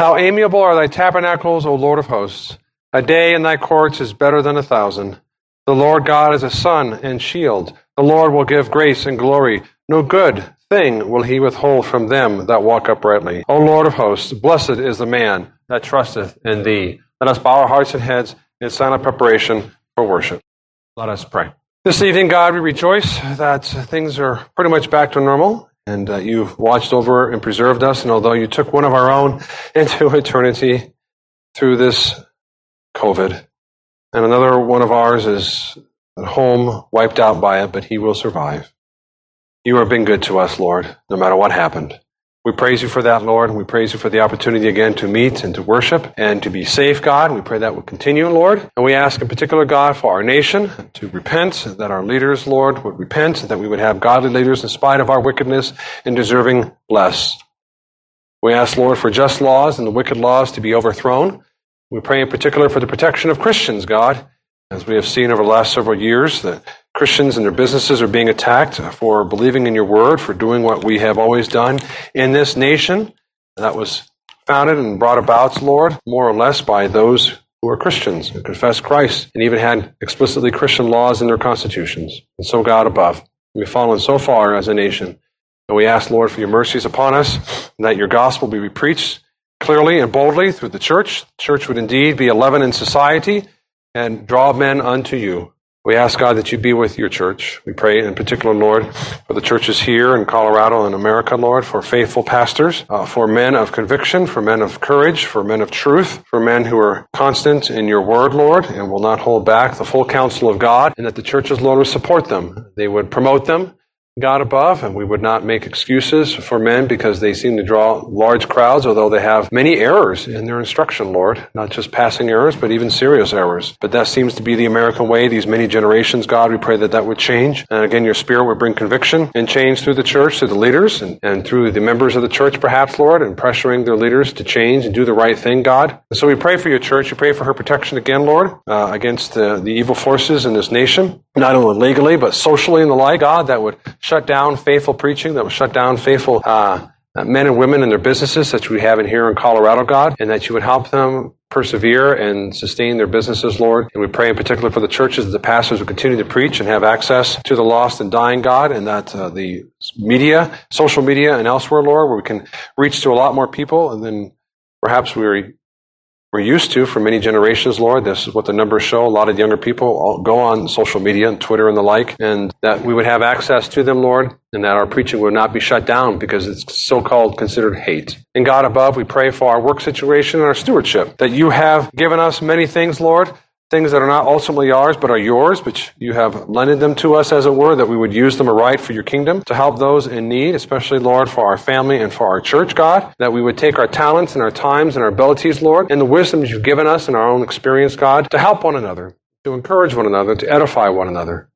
How amiable are thy tabernacles, O Lord of hosts! A day in thy courts is better than a thousand. The Lord God is a sun and shield. The Lord will give grace and glory. No good thing will he withhold from them that walk uprightly. O Lord of hosts, blessed is the man that trusteth in thee. Let us bow our hearts and heads in silent preparation for worship. Let us pray. This evening, God, we rejoice that things are pretty much back to normal and uh, you've watched over and preserved us. And although you took one of our own into eternity through this COVID, and another one of ours is at home, wiped out by it, but he will survive. You have been good to us, Lord, no matter what happened. We praise you for that, Lord, and we praise you for the opportunity again to meet and to worship and to be safe, God. We pray that will continue, Lord. And we ask in particular, God, for our nation to repent, that our leaders, Lord, would repent, that we would have godly leaders in spite of our wickedness and deserving less. We ask, Lord, for just laws and the wicked laws to be overthrown. We pray in particular for the protection of Christians, God, as we have seen over the last several years, that Christians and their businesses are being attacked for believing in your word, for doing what we have always done in this nation. That was founded and brought about, Lord, more or less by those who are Christians who confess Christ and even had explicitly Christian laws in their constitutions. And so, God above, we've fallen so far as a nation. And we ask, Lord, for your mercies upon us, and that your gospel be preached clearly and boldly through the church. The church would indeed be a leaven in society and draw men unto you. We ask God that you be with your church. We pray in particular, Lord, for the churches here in Colorado and America, Lord, for faithful pastors, uh, for men of conviction, for men of courage, for men of truth, for men who are constant in your word, Lord, and will not hold back the full counsel of God, and that the churches, Lord, would support them. They would promote them, God above, and we would not make excuses for men because they seem to draw large crowds, although they have many errors in their instruction, Lord. Not just passing errors, but even serious errors. But that seems to be the American way these many generations, God. We pray that that would change. And again, your spirit would bring conviction and change through the church, through the leaders, and, and through the members of the church, perhaps, Lord, and pressuring their leaders to change and do the right thing, God. And so we pray for your church. We pray for her protection again, Lord, uh, against uh, the evil forces in this nation, not only legally, but socially and the like, God, that would shut down faithful preaching, that will shut down faithful uh, men and women in their businesses that we have in here in Colorado, God, and that you would help them persevere and sustain their businesses, Lord. And we pray in particular for the churches that the pastors will continue to preach and have access to the lost and dying, God, and that uh, the media, social media, and elsewhere, Lord, where we can reach to a lot more people, and then perhaps we we're used to for many generations, Lord. This is what the numbers show. A lot of younger people go on social media and Twitter and the like, and that we would have access to them, Lord, and that our preaching would not be shut down because it's so called considered hate. In God above, we pray for our work situation and our stewardship, that you have given us many things, Lord, things that are not ultimately ours, but are yours, but you have lended them to us, as it were, that we would use them aright for your kingdom to help those in need, especially, Lord, for our family and for our church, God, that we would take our talents and our times and our abilities, Lord, and the wisdom you've given us and our own experience, God, to help one another, to encourage one another, to edify one another.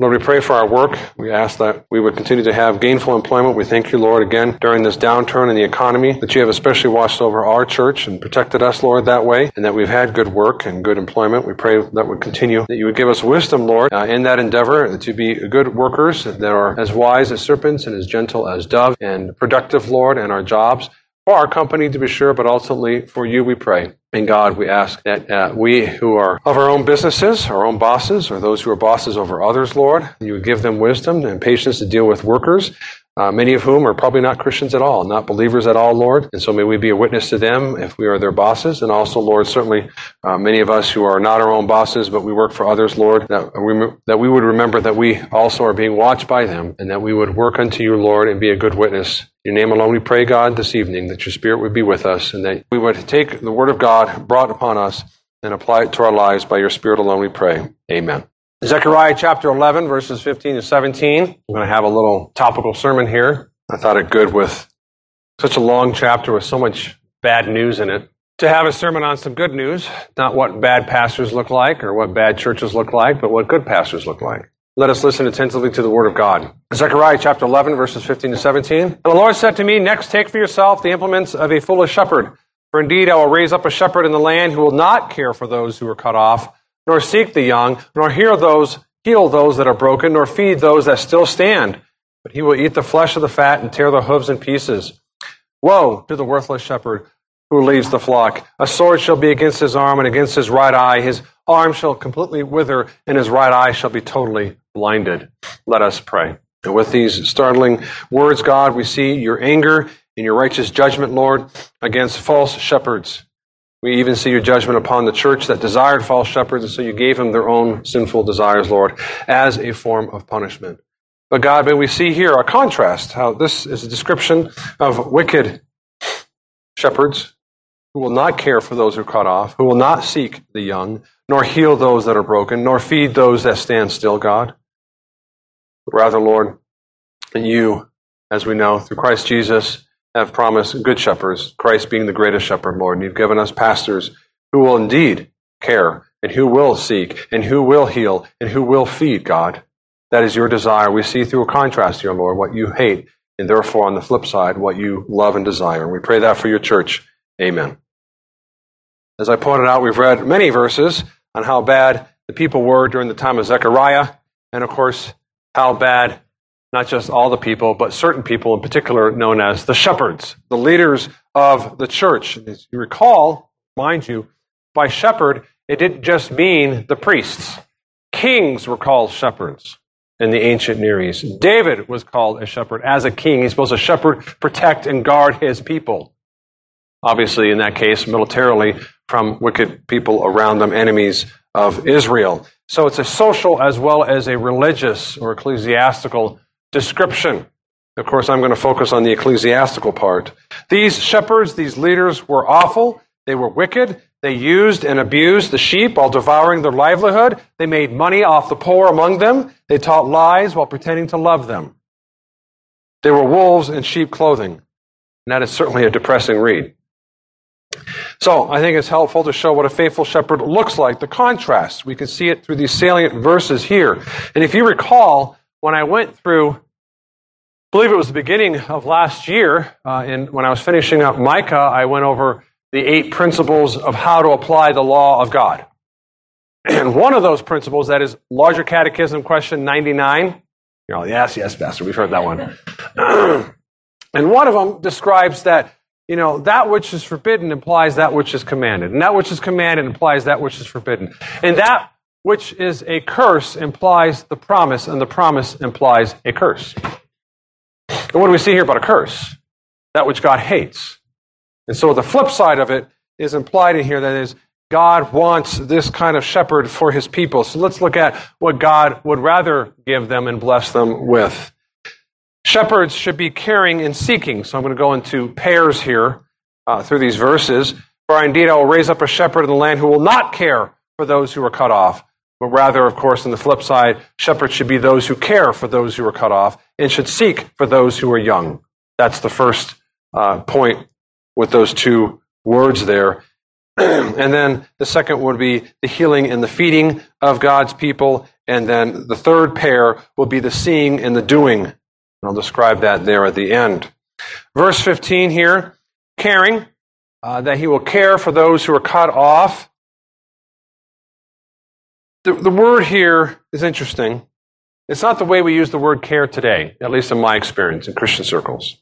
Lord, we pray for our work. We ask that we would continue to have gainful employment. We thank you, Lord, again, during this downturn in the economy, that you have especially watched over our church and protected us, Lord, that way, and that we've had good work and good employment. We pray that would continue, that you would give us wisdom, Lord, uh, in that endeavor, to be good workers that are as wise as serpents and as gentle as doves, and productive, Lord, in our jobs for our company to be sure, but ultimately for you we pray. And God, we ask that uh, we who are of our own businesses, our own bosses, or those who are bosses over others, Lord, you give them wisdom and patience to deal with workers, uh, many of whom are probably not Christians at all, not believers at all, Lord. And so may we be a witness to them if we are their bosses. And also, Lord, certainly uh, many of us who are not our own bosses, but we work for others, Lord, that we, that we would remember that we also are being watched by them and that we would work unto you, Lord, and be a good witness your name alone we pray, God, this evening, that your Spirit would be with us and that we would take the Word of God brought upon us and apply it to our lives by your Spirit alone we pray. Amen. Zechariah chapter 11, verses 15 to 17. I'm going to have a little topical sermon here. I thought it good with such a long chapter with so much bad news in it. To have a sermon on some good news, not what bad pastors look like or what bad churches look like, but what good pastors look like. Let us listen attentively to the word of God. Zechariah chapter 11, verses 15 to 17. And the Lord said to me, Next take for yourself the implements of a foolish shepherd. For indeed I will raise up a shepherd in the land who will not care for those who are cut off, nor seek the young, nor hear those, heal those that are broken, nor feed those that still stand. But he will eat the flesh of the fat and tear the hooves in pieces. Woe to the worthless shepherd who leaves the flock. A sword shall be against his arm and against his right eye. His arm shall completely wither, and his right eye shall be totally blinded. Let us pray. And with these startling words, God, we see your anger and your righteous judgment, Lord, against false shepherds. We even see your judgment upon the church that desired false shepherds, and so you gave them their own sinful desires, Lord, as a form of punishment. But God, may we see here a contrast, how this is a description of wicked shepherds who will not care for those who are cut off, who will not seek the young, nor heal those that are broken, nor feed those that stand still, God. But Rather, Lord, you, as we know, through Christ Jesus, have promised good shepherds, Christ being the greatest shepherd, Lord. And you've given us pastors who will indeed care and who will seek and who will heal and who will feed, God. That is your desire. We see through a contrast here, Lord, what you hate, and therefore, on the flip side, what you love and desire. And we pray that for your church. Amen. As I pointed out, we've read many verses on how bad the people were during the time of Zechariah, and of course, how bad not just all the people, but certain people in particular known as the shepherds, the leaders of the church. And As you recall, mind you, by shepherd, it didn't just mean the priests. Kings were called shepherds in the ancient Near East. David was called a shepherd as a king. He's supposed to shepherd, protect, and guard his people. Obviously, in that case, militarily from wicked people around them, enemies of Israel. So it's a social as well as a religious or ecclesiastical description. Of course, I'm going to focus on the ecclesiastical part. These shepherds, these leaders were awful. They were wicked. They used and abused the sheep while devouring their livelihood. They made money off the poor among them. They taught lies while pretending to love them. They were wolves in sheep clothing. And that is certainly a depressing read. So I think it's helpful to show what a faithful shepherd looks like, the contrast. We can see it through these salient verses here. And if you recall, when I went through believe it was the beginning of last year, uh, in, when I was finishing up Micah, I went over the eight principles of how to apply the law of God. And one of those principles, that is Larger Catechism question 99. You're all, yes, yes, Pastor, we've heard that one. and one of them describes that, you know, that which is forbidden implies that which is commanded. And that which is commanded implies that which is forbidden. And that which is a curse implies the promise, and the promise implies a curse. And what do we see here about a curse? That which God hates. And so the flip side of it is implied in here that is, God wants this kind of shepherd for his people. So let's look at what God would rather give them and bless them with. Shepherds should be caring and seeking. So I'm going to go into pairs here uh, through these verses. For indeed I will raise up a shepherd in the land who will not care for those who are cut off, but rather, of course, on the flip side, shepherds should be those who care for those who are cut off and should seek for those who are young. That's the first uh, point with those two words there. and then the second would be the healing and the feeding of God's people. And then the third pair will be the seeing and the doing. And I'll describe that there at the end. Verse 15 here caring, uh, that he will care for those who are cut off the, the word here is interesting. It's not the way we use the word care today, at least in my experience in Christian circles.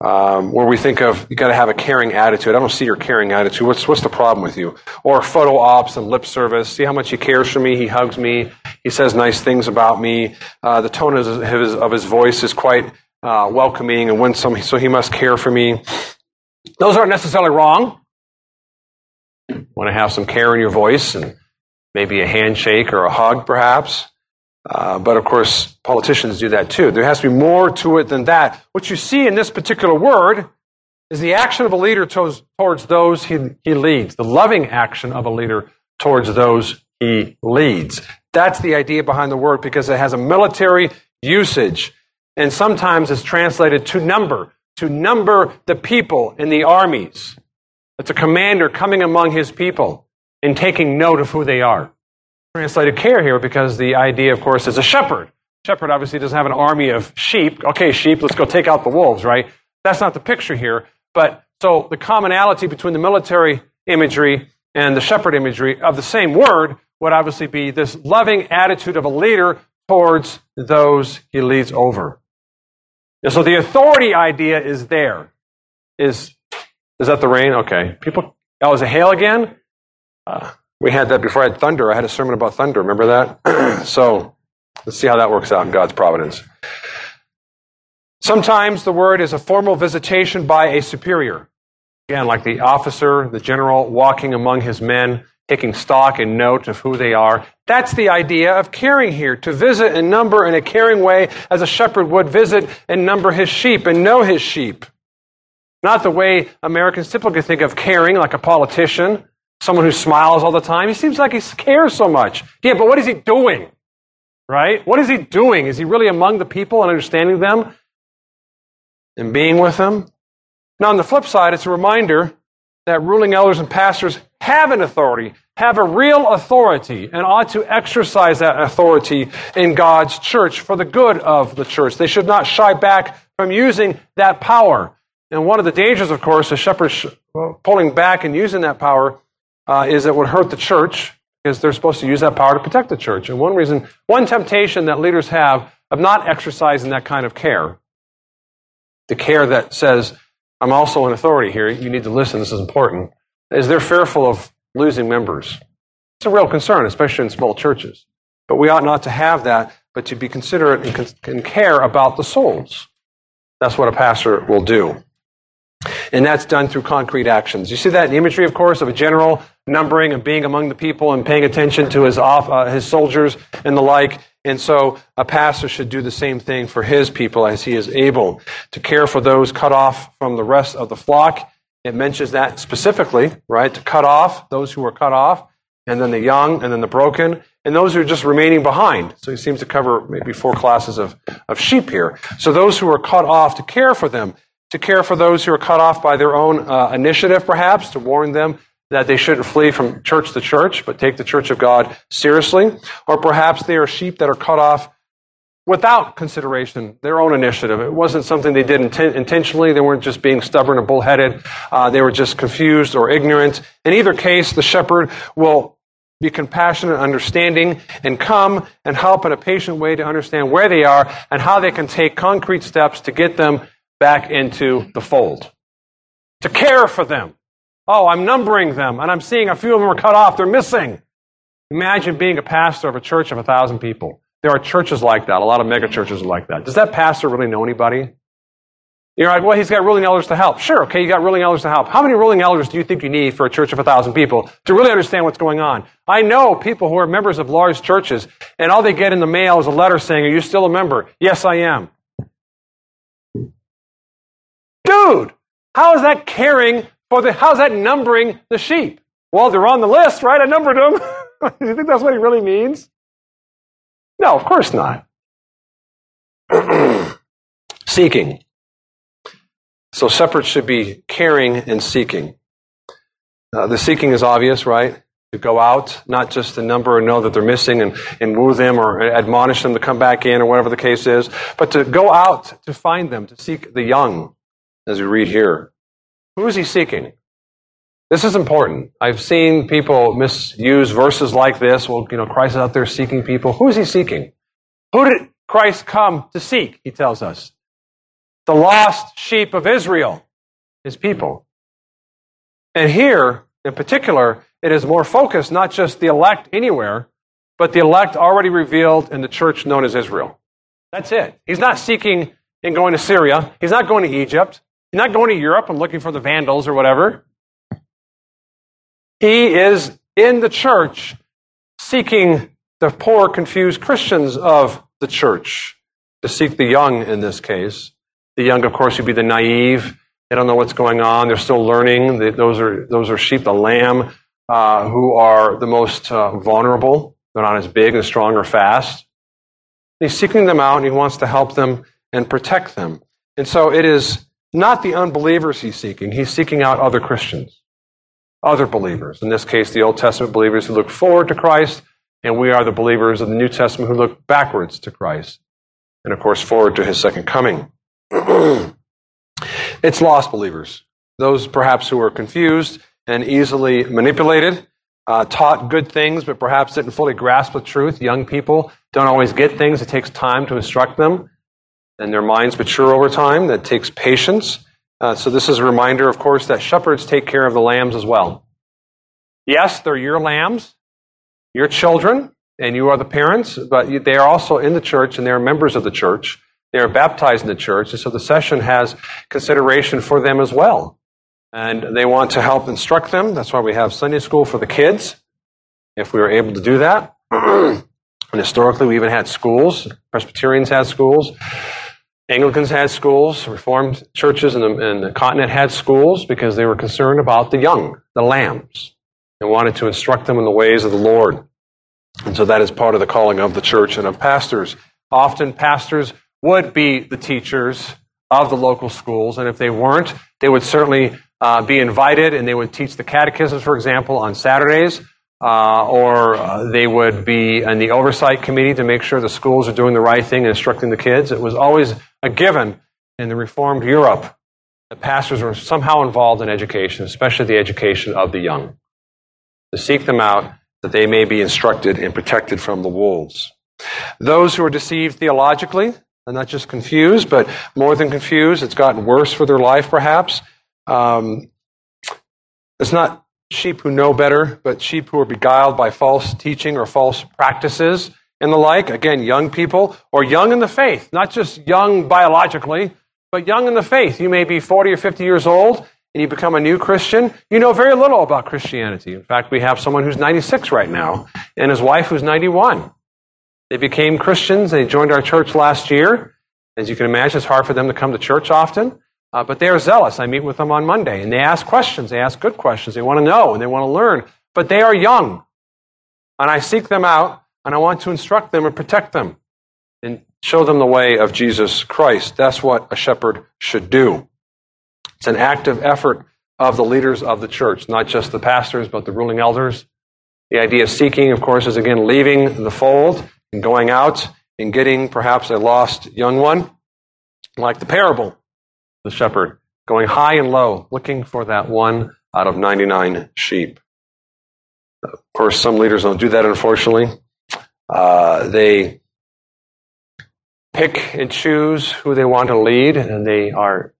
Um, where we think of you got to have a caring attitude. I don't see your caring attitude. What's what's the problem with you? Or photo ops and lip service. See how much he cares for me. He hugs me. He says nice things about me. Uh, the tone of his, of his voice is quite uh, welcoming and winsome. So he must care for me. Those aren't necessarily wrong. Want to have some care in your voice and maybe a handshake or a hug, perhaps. Uh, but of course, politicians do that too. There has to be more to it than that. What you see in this particular word is the action of a leader towards, towards those he, he leads, the loving action of a leader towards those he leads. That's the idea behind the word because it has a military usage. And sometimes it's translated to number, to number the people in the armies. It's a commander coming among his people in taking note of who they are. Translated care here because the idea, of course, is a shepherd. Shepherd obviously doesn't have an army of sheep. Okay, sheep, let's go take out the wolves, right? That's not the picture here. But so the commonality between the military imagery and the shepherd imagery of the same word would obviously be this loving attitude of a leader towards those he leads over. And so the authority idea is there, is Is that the rain? Okay. People, oh, is it hail again? Uh, we had that before I had thunder. I had a sermon about thunder. Remember that? so let's see how that works out in God's providence. Sometimes the word is a formal visitation by a superior. Again, like the officer, the general walking among his men, taking stock and note of who they are. That's the idea of caring here, to visit and number in a caring way as a shepherd would visit and number his sheep and know his sheep. Not the way Americans typically think of caring, like a politician, someone who smiles all the time. He seems like he cares so much. Yeah, but what is he doing? Right? What is he doing? Is he really among the people and understanding them and being with them? Now, on the flip side, it's a reminder that ruling elders and pastors have an authority, have a real authority, and ought to exercise that authority in God's church for the good of the church. They should not shy back from using that power. And one of the dangers, of course, of shepherds pulling back and using that power uh, is it would hurt the church because they're supposed to use that power to protect the church. And one reason, one temptation that leaders have of not exercising that kind of care, the care that says, I'm also an authority here, you need to listen, this is important, is they're fearful of losing members. It's a real concern, especially in small churches. But we ought not to have that, but to be considerate and, and care about the souls. That's what a pastor will do. And that's done through concrete actions. You see that in the imagery, of course, of a general numbering and being among the people and paying attention to his, off, uh, his soldiers and the like. And so a pastor should do the same thing for his people as he is able to care for those cut off from the rest of the flock. It mentions that specifically, right? To cut off those who are cut off, and then the young, and then the broken, and those who are just remaining behind. So he seems to cover maybe four classes of, of sheep here. So those who are cut off to care for them, to care for those who are cut off by their own uh, initiative, perhaps, to warn them that they shouldn't flee from church to church, but take the church of God seriously. Or perhaps they are sheep that are cut off without consideration, their own initiative. It wasn't something they did inten- intentionally. They weren't just being stubborn or bullheaded. Uh, they were just confused or ignorant. In either case, the shepherd will be compassionate, and understanding, and come and help in a patient way to understand where they are and how they can take concrete steps to get them back into the fold. To care for them. Oh, I'm numbering them, and I'm seeing a few of them are cut off. They're missing. Imagine being a pastor of a church of a thousand people. There are churches like that. A lot of mega churches are like that. Does that pastor really know anybody? You're like, well, he's got ruling elders to help. Sure, okay, you got ruling elders to help. How many ruling elders do you think you need for a church of a thousand people to really understand what's going on? I know people who are members of large churches, and all they get in the mail is a letter saying, Are you still a member? Yes, I am. Dude, how is that caring the, how's that numbering the sheep? Well, they're on the list, right? I numbered them. Do you think that's what he really means? No, of course not. seeking. So shepherds should be caring and seeking. Uh, the seeking is obvious, right? To go out, not just to number and know that they're missing and, and woo them or admonish them to come back in or whatever the case is, but to go out to find them, to seek the young, as we read here. Who is he seeking? This is important. I've seen people misuse verses like this. Well, you know, Christ is out there seeking people. Who is he seeking? Who did Christ come to seek? He tells us. The lost sheep of Israel, his people. And here, in particular, it is more focused, not just the elect anywhere, but the elect already revealed in the church known as Israel. That's it. He's not seeking and going to Syria. He's not going to Egypt. He's not going to Europe and looking for the Vandals or whatever. He is in the church seeking the poor, confused Christians of the church, to seek the young in this case. The young, of course, would be the naive. They don't know what's going on. They're still learning. those, are, those are sheep, the lamb, uh, who are the most uh, vulnerable. They're not as big and strong or fast. He's seeking them out and he wants to help them and protect them. And so it is not the unbelievers he's seeking. He's seeking out other Christians, other believers. In this case, the Old Testament believers who look forward to Christ, and we are the believers of the New Testament who look backwards to Christ, and of course, forward to his second coming. it's lost believers, those perhaps who are confused and easily manipulated. Uh, taught good things, but perhaps didn't fully grasp the truth. Young people don't always get things. It takes time to instruct them and their minds mature over time. That takes patience. Uh, so this is a reminder, of course, that shepherds take care of the lambs as well. Yes, they're your lambs, your children, and you are the parents, but they are also in the church and they are members of the church. They are baptized in the church, and so the session has consideration for them as well. And they want to help instruct them. That's why we have Sunday school for the kids, if we were able to do that. and historically, we even had schools. Presbyterians had schools. Anglicans had schools. Reformed churches in the, in the continent had schools because they were concerned about the young, the lambs, and wanted to instruct them in the ways of the Lord. And so that is part of the calling of the church and of pastors. Often pastors would be the teachers of the local schools, and if they weren't, they would certainly uh, be invited and they would teach the catechisms, for example, on Saturdays, uh, or uh, they would be in the oversight committee to make sure the schools are doing the right thing and instructing the kids. It was always a given in the Reformed Europe that pastors were somehow involved in education, especially the education of the young, to seek them out that they may be instructed and protected from the wolves. Those who are deceived theologically, and not just confused, but more than confused, it's gotten worse for their life perhaps. Um, it's not sheep who know better, but sheep who are beguiled by false teaching or false practices and the like. Again, young people or young in the faith, not just young biologically, but young in the faith. You may be 40 or 50 years old and you become a new Christian, you know very little about Christianity. In fact, we have someone who's 96 right now and his wife who's 91. They became Christians. They joined our church last year. As you can imagine, it's hard for them to come to church often, uh, but they are zealous. I meet with them on Monday and they ask questions. They ask good questions. They want to know and they want to learn, but they are young. And I seek them out and I want to instruct them and protect them and show them the way of Jesus Christ. That's what a shepherd should do. It's an active effort of the leaders of the church, not just the pastors, but the ruling elders. The idea of seeking, of course, is again leaving the fold and going out and getting perhaps a lost young one, like the parable, the shepherd, going high and low, looking for that one out of 99 sheep. Of course, some leaders don't do that, unfortunately. Uh, they pick and choose who they want to lead, and they are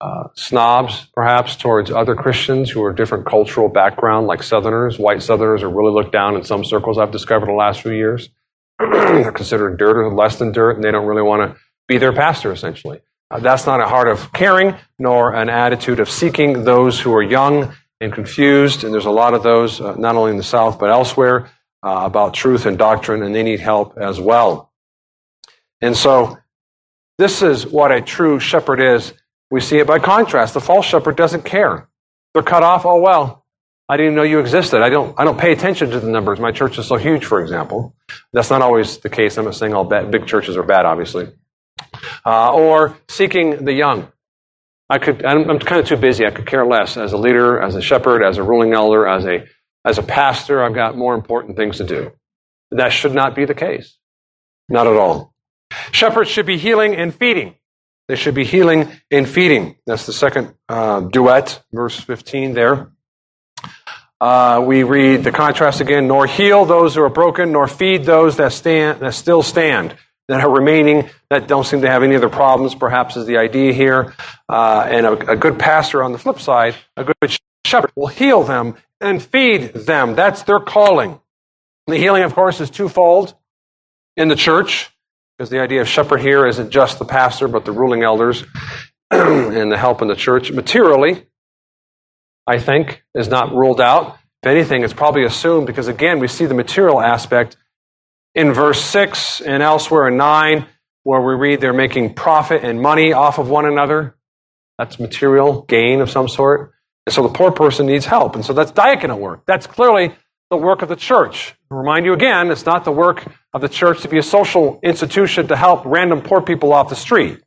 uh, snobs, perhaps, towards other Christians who are different cultural background, like Southerners. White Southerners are really looked down in some circles I've discovered in the last few years. They're considered dirt or less than dirt, and they don't really want to be their pastor, essentially. Uh, that's not a heart of caring, nor an attitude of seeking those who are young and confused. And there's a lot of those, uh, not only in the South, but elsewhere, uh, about truth and doctrine, and they need help as well. And so, this is what a true shepherd is we see it by contrast. The false shepherd doesn't care. They're cut off. Oh, well, I didn't know you existed. I don't, I don't pay attention to the numbers. My church is so huge, for example. That's not always the case. I'm not saying all bad, big churches are bad, obviously. Uh, or seeking the young. I could, I'm, I'm kind of too busy. I could care less. As a leader, as a shepherd, as a ruling elder, as a, as a pastor, I've got more important things to do. That should not be the case. Not at all. Shepherds should be healing and feeding. They should be healing and feeding. That's the second uh, duet, verse 15 there. Uh, we read the contrast again, nor heal those who are broken, nor feed those that stand, that still stand, that are remaining, that don't seem to have any other problems, perhaps is the idea here. Uh, and a, a good pastor on the flip side, a good shepherd will heal them and feed them. That's their calling. The healing, of course, is twofold in the church. Because the idea of shepherd here isn't just the pastor, but the ruling elders and the help in the church. Materially, I think, is not ruled out. If anything, it's probably assumed because, again, we see the material aspect in verse 6 and elsewhere in 9, where we read they're making profit and money off of one another. That's material gain of some sort. And so the poor person needs help. And so that's diaconal work. That's clearly the work of the church. I remind you again, it's not the work of the church to be a social institution to help random poor people off the street,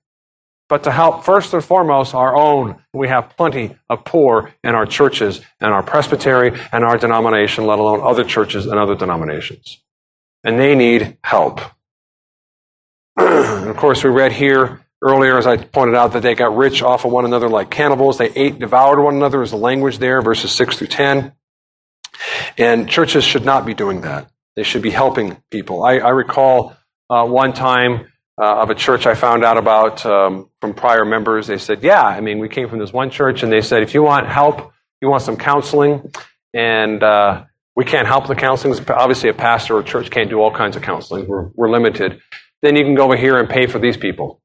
but to help first and foremost our own. We have plenty of poor in our churches and our presbytery and our denomination, let alone other churches and other denominations. And they need help. and of course, we read here earlier, as I pointed out, that they got rich off of one another like cannibals. They ate, devoured one another, is the language there, verses 6 through 10. And churches should not be doing that. They should be helping people. I, I recall uh, one time uh, of a church I found out about um, from prior members. They said, Yeah, I mean, we came from this one church, and they said, if you want help, you want some counseling, and uh, we can't help the counseling. Obviously, a pastor or church can't do all kinds of counseling, we're, we're limited. Then you can go over here and pay for these people.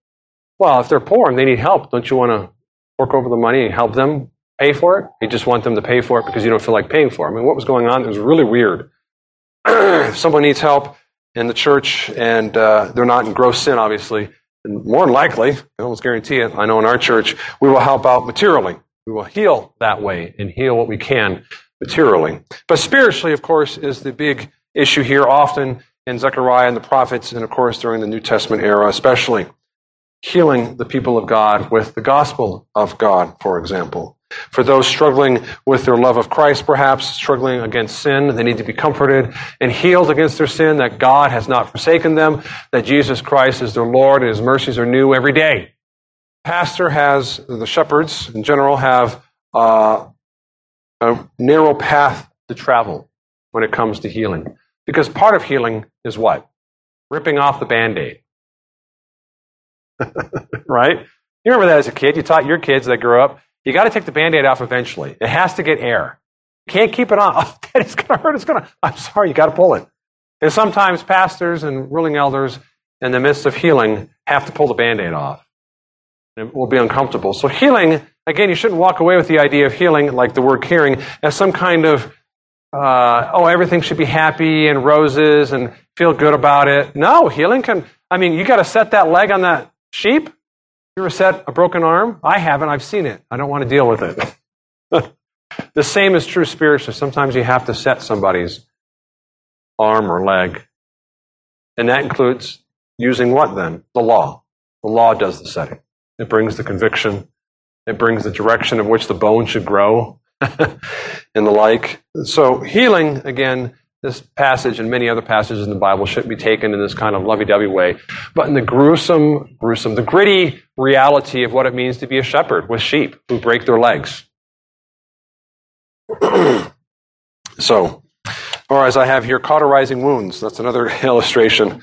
Well, if they're poor and they need help, don't you want to fork over the money and help them pay for it? You just want them to pay for it because you don't feel like paying for it. I mean, what was going on? It was really weird. if someone needs help, in the church and uh, they're not in gross sin, obviously, and more than likely, I almost guarantee it, I know in our church, we will help out materially. We will heal that way and heal what we can materially. But spiritually, of course, is the big issue here, often in Zechariah and the prophets, and of course during the New Testament era, especially. Healing the people of God with the gospel of God, for example. For those struggling with their love of Christ, perhaps struggling against sin, they need to be comforted and healed against their sin, that God has not forsaken them, that Jesus Christ is their Lord and his mercies are new every day. Pastor has, the shepherds in general have uh, a narrow path to travel when it comes to healing. Because part of healing is what? Ripping off the band aid. Right? You remember that as a kid? You taught your kids that grew up you got to take the band-aid off eventually. It has to get air. You can't keep it on. Oh, it's going to hurt. It's going to. I'm sorry. You got to pull it. And sometimes pastors and ruling elders, in the midst of healing, have to pull the band-aid off. It will be uncomfortable. So healing, again, you shouldn't walk away with the idea of healing, like the word caring, as some kind of uh, oh, everything should be happy and roses and feel good about it. No, healing can. I mean, you got to set that leg on that sheep you ever set a broken arm? I haven't. I've seen it. I don't want to deal with it. the same is true spiritually. Sometimes you have to set somebody's arm or leg. And that includes using what then? The law. The law does the setting. It brings the conviction. It brings the direction of which the bone should grow and the like. So healing, again, this passage and many other passages in the Bible shouldn't be taken in this kind of lovey-dovey way, but in the gruesome, gruesome, the gritty reality of what it means to be a shepherd with sheep who break their legs. so, or as I have here, cauterizing wounds. That's another illustration.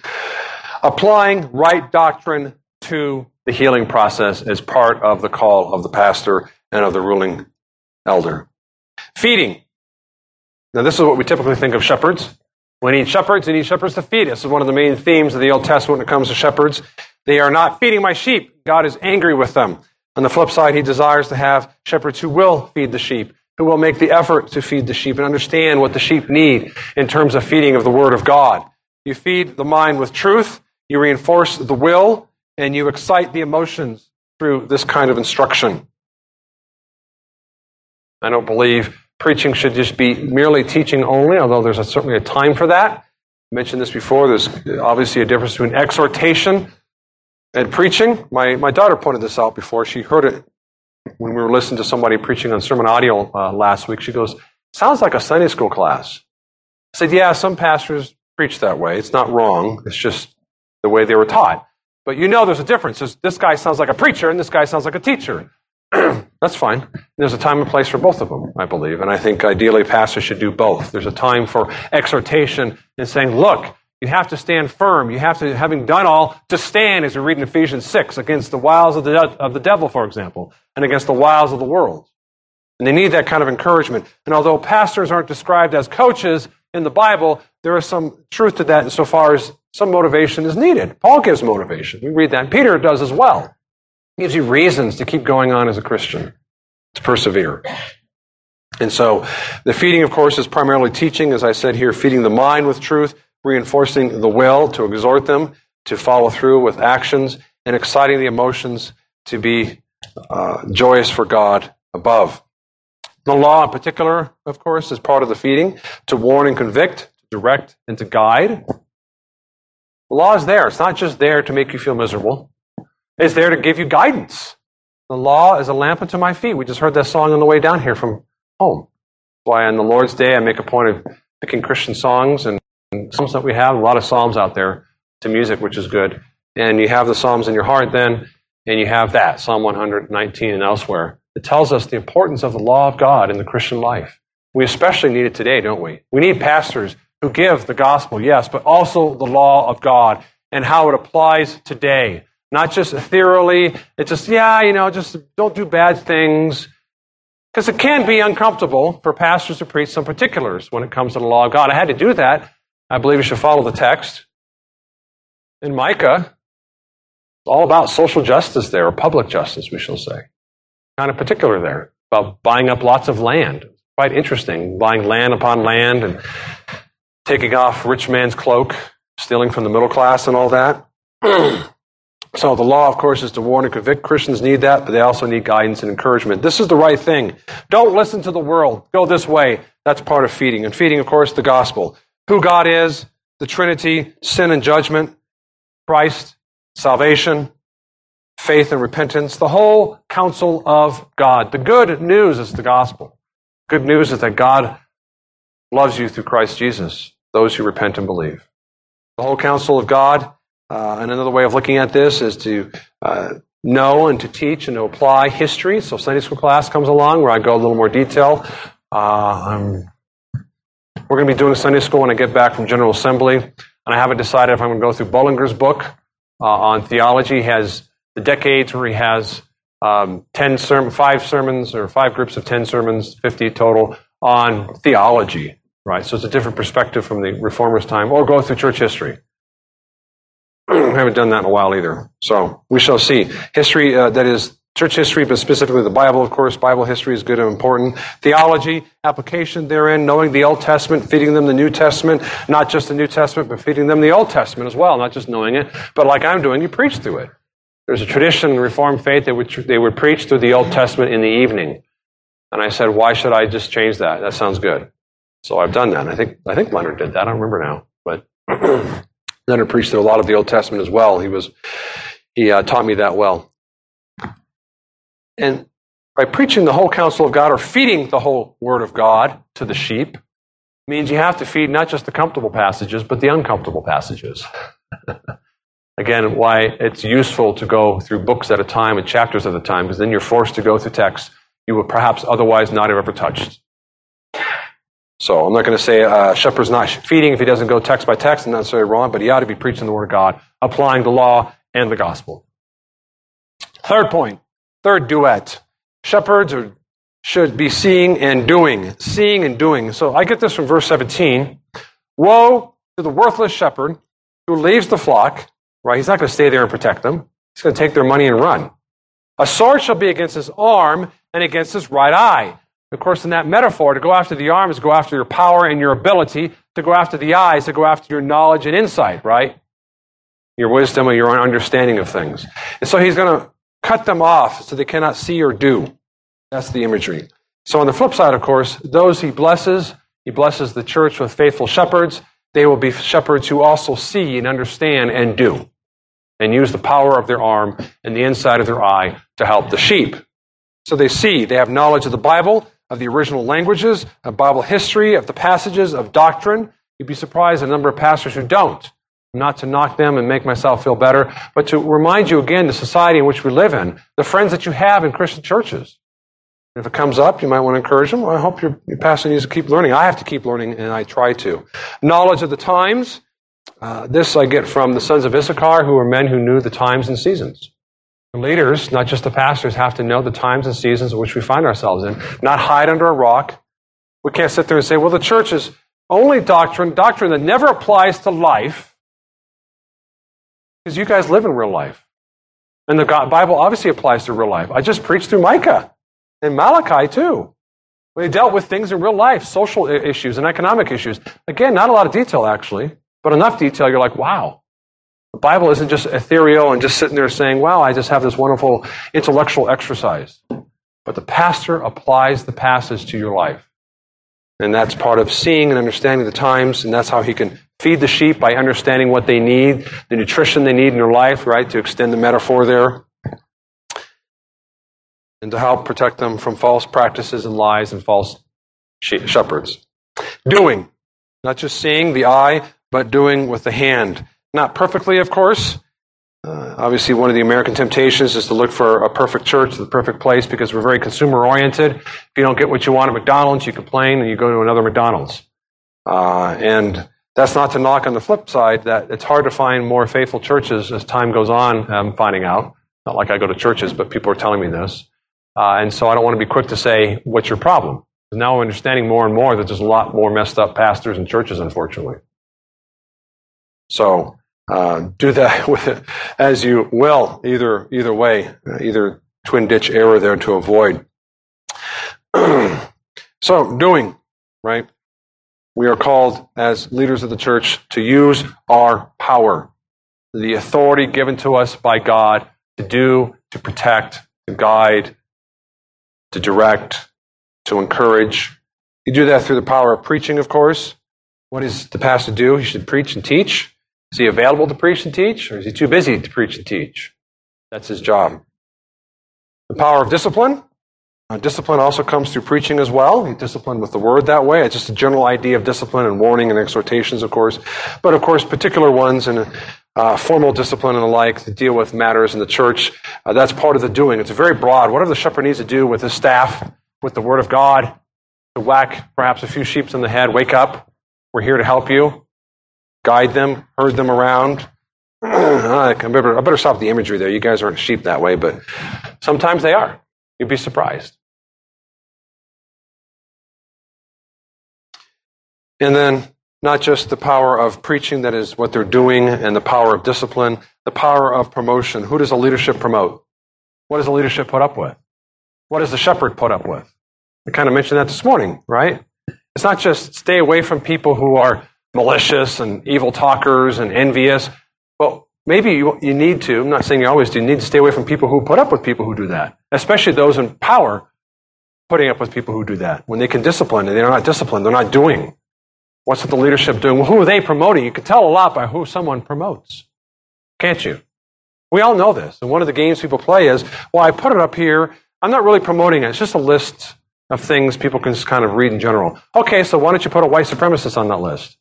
Applying right doctrine to the healing process is part of the call of the pastor and of the ruling elder. Feeding. Now, this is what we typically think of shepherds. We need shepherds, we need shepherds to feed. This is one of the main themes of the Old Testament when it comes to shepherds. They are not feeding my sheep. God is angry with them. On the flip side, he desires to have shepherds who will feed the sheep, who will make the effort to feed the sheep and understand what the sheep need in terms of feeding of the Word of God. You feed the mind with truth, you reinforce the will, and you excite the emotions through this kind of instruction. I don't believe Preaching should just be merely teaching only, although there's a, certainly a time for that. I mentioned this before. There's obviously a difference between exhortation and preaching. My, my daughter pointed this out before. She heard it when we were listening to somebody preaching on sermon audio uh, last week. She goes, Sounds like a Sunday school class. I said, Yeah, some pastors preach that way. It's not wrong, it's just the way they were taught. But you know there's a difference. This guy sounds like a preacher and this guy sounds like a teacher. That's fine. There's a time and place for both of them, I believe. And I think ideally pastors should do both. There's a time for exhortation and saying, look, you have to stand firm. You have to, having done all, to stand, as we read in Ephesians 6, against the wiles of the, of the devil, for example, and against the wiles of the world. And they need that kind of encouragement. And although pastors aren't described as coaches in the Bible, there is some truth to that insofar as some motivation is needed. Paul gives motivation. We read that. Peter does as well. Gives you reasons to keep going on as a Christian, to persevere. And so the feeding, of course, is primarily teaching, as I said here, feeding the mind with truth, reinforcing the will to exhort them to follow through with actions, and exciting the emotions to be uh, joyous for God above. The law, in particular, of course, is part of the feeding to warn and convict, to direct and to guide. The law is there. It's not just there to make you feel miserable is there to give you guidance. The law is a lamp unto my feet. We just heard that song on the way down here from home. Why on the Lord's Day I make a point of picking Christian songs and, and psalms that we have. A lot of psalms out there to music, which is good. And you have the psalms in your heart then, and you have that Psalm 119 and elsewhere. It tells us the importance of the law of God in the Christian life. We especially need it today, don't we? We need pastors who give the gospel, yes, but also the law of God and how it applies today. Not just ethereally, it's just, yeah, you know, just don't do bad things. Because it can be uncomfortable for pastors to preach some particulars when it comes to the law of God. I had to do that. I believe you should follow the text. In Micah, it's all about social justice there, or public justice, we shall say. Kind of particular there, about buying up lots of land. Quite interesting, buying land upon land and taking off rich man's cloak, stealing from the middle class and all that. so the law, of course, is to warn and convict. Christians need that, but they also need guidance and encouragement. This is the right thing. Don't listen to the world. Go this way. That's part of feeding. And feeding, of course, the gospel. Who God is, the Trinity, sin and judgment, Christ, salvation, faith and repentance, the whole counsel of God. The good news is the gospel. Good news is that God loves you through Christ Jesus, those who repent and believe. The whole counsel of God, uh, and another way of looking at this is to uh, know and to teach and to apply history. So Sunday school class comes along where I go a little more detail. Uh, we're going to be doing Sunday school when I get back from General Assembly, and I haven't decided if I'm going to go through Bullinger's book uh, on theology. He has the decades where he has um, ten five sermons or five groups of ten sermons, fifty total on theology. Right, so it's a different perspective from the reformers' time, or go through church history. I haven't done that in a while either. So we shall see. History uh, that is church history, but specifically the Bible, of course. Bible history is good and important. Theology, application therein, knowing the Old Testament, feeding them the New Testament, not just the New Testament, but feeding them the Old Testament as well, not just knowing it, but like I'm doing, you preach through it. There's a tradition in Reformed faith that they would preach through the Old Testament in the evening. And I said, why should I just change that? That sounds good. So I've done that. I think, I think Leonard did that. I don't remember now. But Leonard preached through a lot of the Old Testament as well. He was, he uh, taught me that well. And by preaching the whole counsel of God or feeding the whole word of God to the sheep means you have to feed not just the comfortable passages, but the uncomfortable passages. Again, why it's useful to go through books at a time and chapters at a time, because then you're forced to go through texts you would perhaps otherwise not have ever touched. So I'm not going to say uh, shepherd's not feeding if he doesn't go text by text, and not necessarily wrong, but he ought to be preaching the word of God, applying the law and the gospel. Third point, third duet. Shepherds are, should be seeing and doing, seeing and doing. So I get this from verse 17. Woe to the worthless shepherd who leaves the flock right? He's not going to stay there and protect them. He's going to take their money and run. A sword shall be against his arm and against his right eye. Of course, in that metaphor, to go after the arm is to go after your power and your ability. To go after the eyes, to go after your knowledge and insight, right? Your wisdom or your understanding of things. And so he's going to cut them off so they cannot see or do. That's the imagery. So on the flip side, of course, those he blesses, he blesses the church with faithful shepherds. They will be shepherds who also see and understand and do and use the power of their arm and the inside of their eye to help the sheep. So they see, they have knowledge of the Bible, of the original languages, of Bible history, of the passages, of doctrine. You'd be surprised the number of pastors who don't. Not to knock them and make myself feel better, but to remind you again the society in which we live in, the friends that you have in Christian churches. If it comes up, you might want to encourage them. Well, I hope your, your pastor needs to keep learning. I have to keep learning, and I try to. Knowledge of the times, uh, this I get from the sons of Issachar, who were men who knew the times and seasons. Leaders, not just the pastors, have to know the times and seasons in which we find ourselves in, not hide under a rock. We can't sit there and say, well, the church is only doctrine, doctrine that never applies to life, because you guys live in real life. And the Bible obviously applies to real life. I just preached through Micah and Malachi, too. We dealt with things in real life, social issues and economic issues. Again, not a lot of detail, actually. But enough detail, you're like, wow. The Bible isn't just ethereal and just sitting there saying, wow, I just have this wonderful intellectual exercise. But the pastor applies the passage to your life. And that's part of seeing and understanding the times, and that's how he can feed the sheep by understanding what they need, the nutrition they need in their life, right? To extend the metaphor there. And to help protect them from false practices and lies and false shepherds. Doing, not just seeing the eye, but doing with the hand. Not perfectly, of course. Uh, obviously, one of the American temptations is to look for a perfect church, the perfect place, because we're very consumer oriented. If you don't get what you want at McDonald's, you complain and you go to another McDonald's. Uh, and That's not to knock on the flip side that it's hard to find more faithful churches as time goes on. I'm finding out. Not like I go to churches, but people are telling me this. Uh, and so I don't want to be quick to say, what's your problem? Now we're understanding more and more that there's a lot more messed up pastors and churches, unfortunately. So uh, do that with it as you will, either either way, either twin ditch error there to avoid. so doing right. We are called as leaders of the church to use our power, the authority given to us by God to do, to protect, to guide, to direct, to encourage. You do that through the power of preaching, of course. What is the pastor do? He should preach and teach. Is he available to preach and teach, or is he too busy to preach and teach? That's his job. The power of discipline. Uh, discipline also comes through preaching as well. Discipline with the word that way. It's just a general idea of discipline and warning and exhortations, of course. But of course, particular ones and uh, formal discipline and the like to deal with matters in the church. Uh, that's part of the doing. It's very broad. Whatever the shepherd needs to do with his staff, with the word of God, to whack perhaps a few sheep in the head, wake up. We're here to help you. Guide them, herd them around. Ah, I better, I better stop the imagery there. You guys aren't sheep that way, but sometimes they are. You'd be surprised. And then not just the power of preaching, that is what they're doing, and the power of discipline, the power of promotion. Who does the leadership promote? What does the leadership put up with? What does the shepherd put up with? I kind of mentioned that this morning, right? It's not just stay away from people who are malicious and evil talkers and envious. Well, maybe you, you need to, I'm not saying you always do, you need to stay away from people who put up with people who do that, especially those in power putting up with people who do that. When they can discipline and they're not disciplined, they're not doing. What's the leadership doing? Well, who are they promoting? You can tell a lot by who someone promotes. Can't you? We all know this. And one of the games people play is, well, I put it up here. I'm not really promoting it. It's just a list of things people can just kind of read in general. Okay, so why don't you put a white supremacist on that list?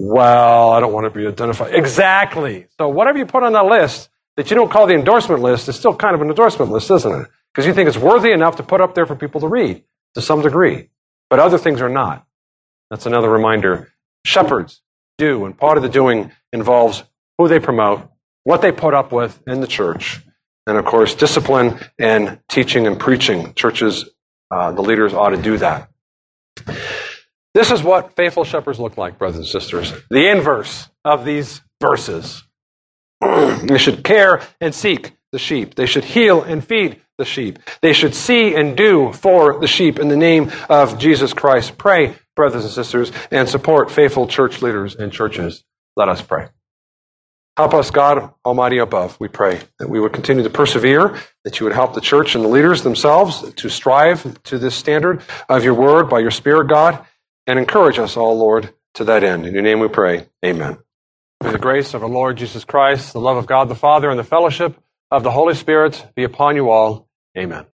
Well, I don't want to be identified. Exactly. So whatever you put on that list that you don't call the endorsement list is still kind of an endorsement list, isn't it? Because you think it's worthy enough to put up there for people to read to some degree. But other things are not. That's another reminder. Shepherds do, and part of the doing involves who they promote, what they put up with in the church, and of course, discipline and teaching and preaching. Churches, uh, the leaders ought to do that. This is what faithful shepherds look like, brothers and sisters. The inverse of these verses. they should care and seek the sheep. They should heal and feed the sheep. They should see and do for the sheep in the name of Jesus Christ. Pray, brothers and sisters, and support faithful church leaders and churches. Let us pray. Help us, God Almighty above, we pray that we would continue to persevere, that you would help the church and the leaders themselves to strive to this standard of your word by your Spirit, God, and encourage us all, Lord, to that end. In your name we pray. Amen. May the grace of our Lord Jesus Christ, the love of God the Father, and the fellowship of the Holy Spirit be upon you all. Amen.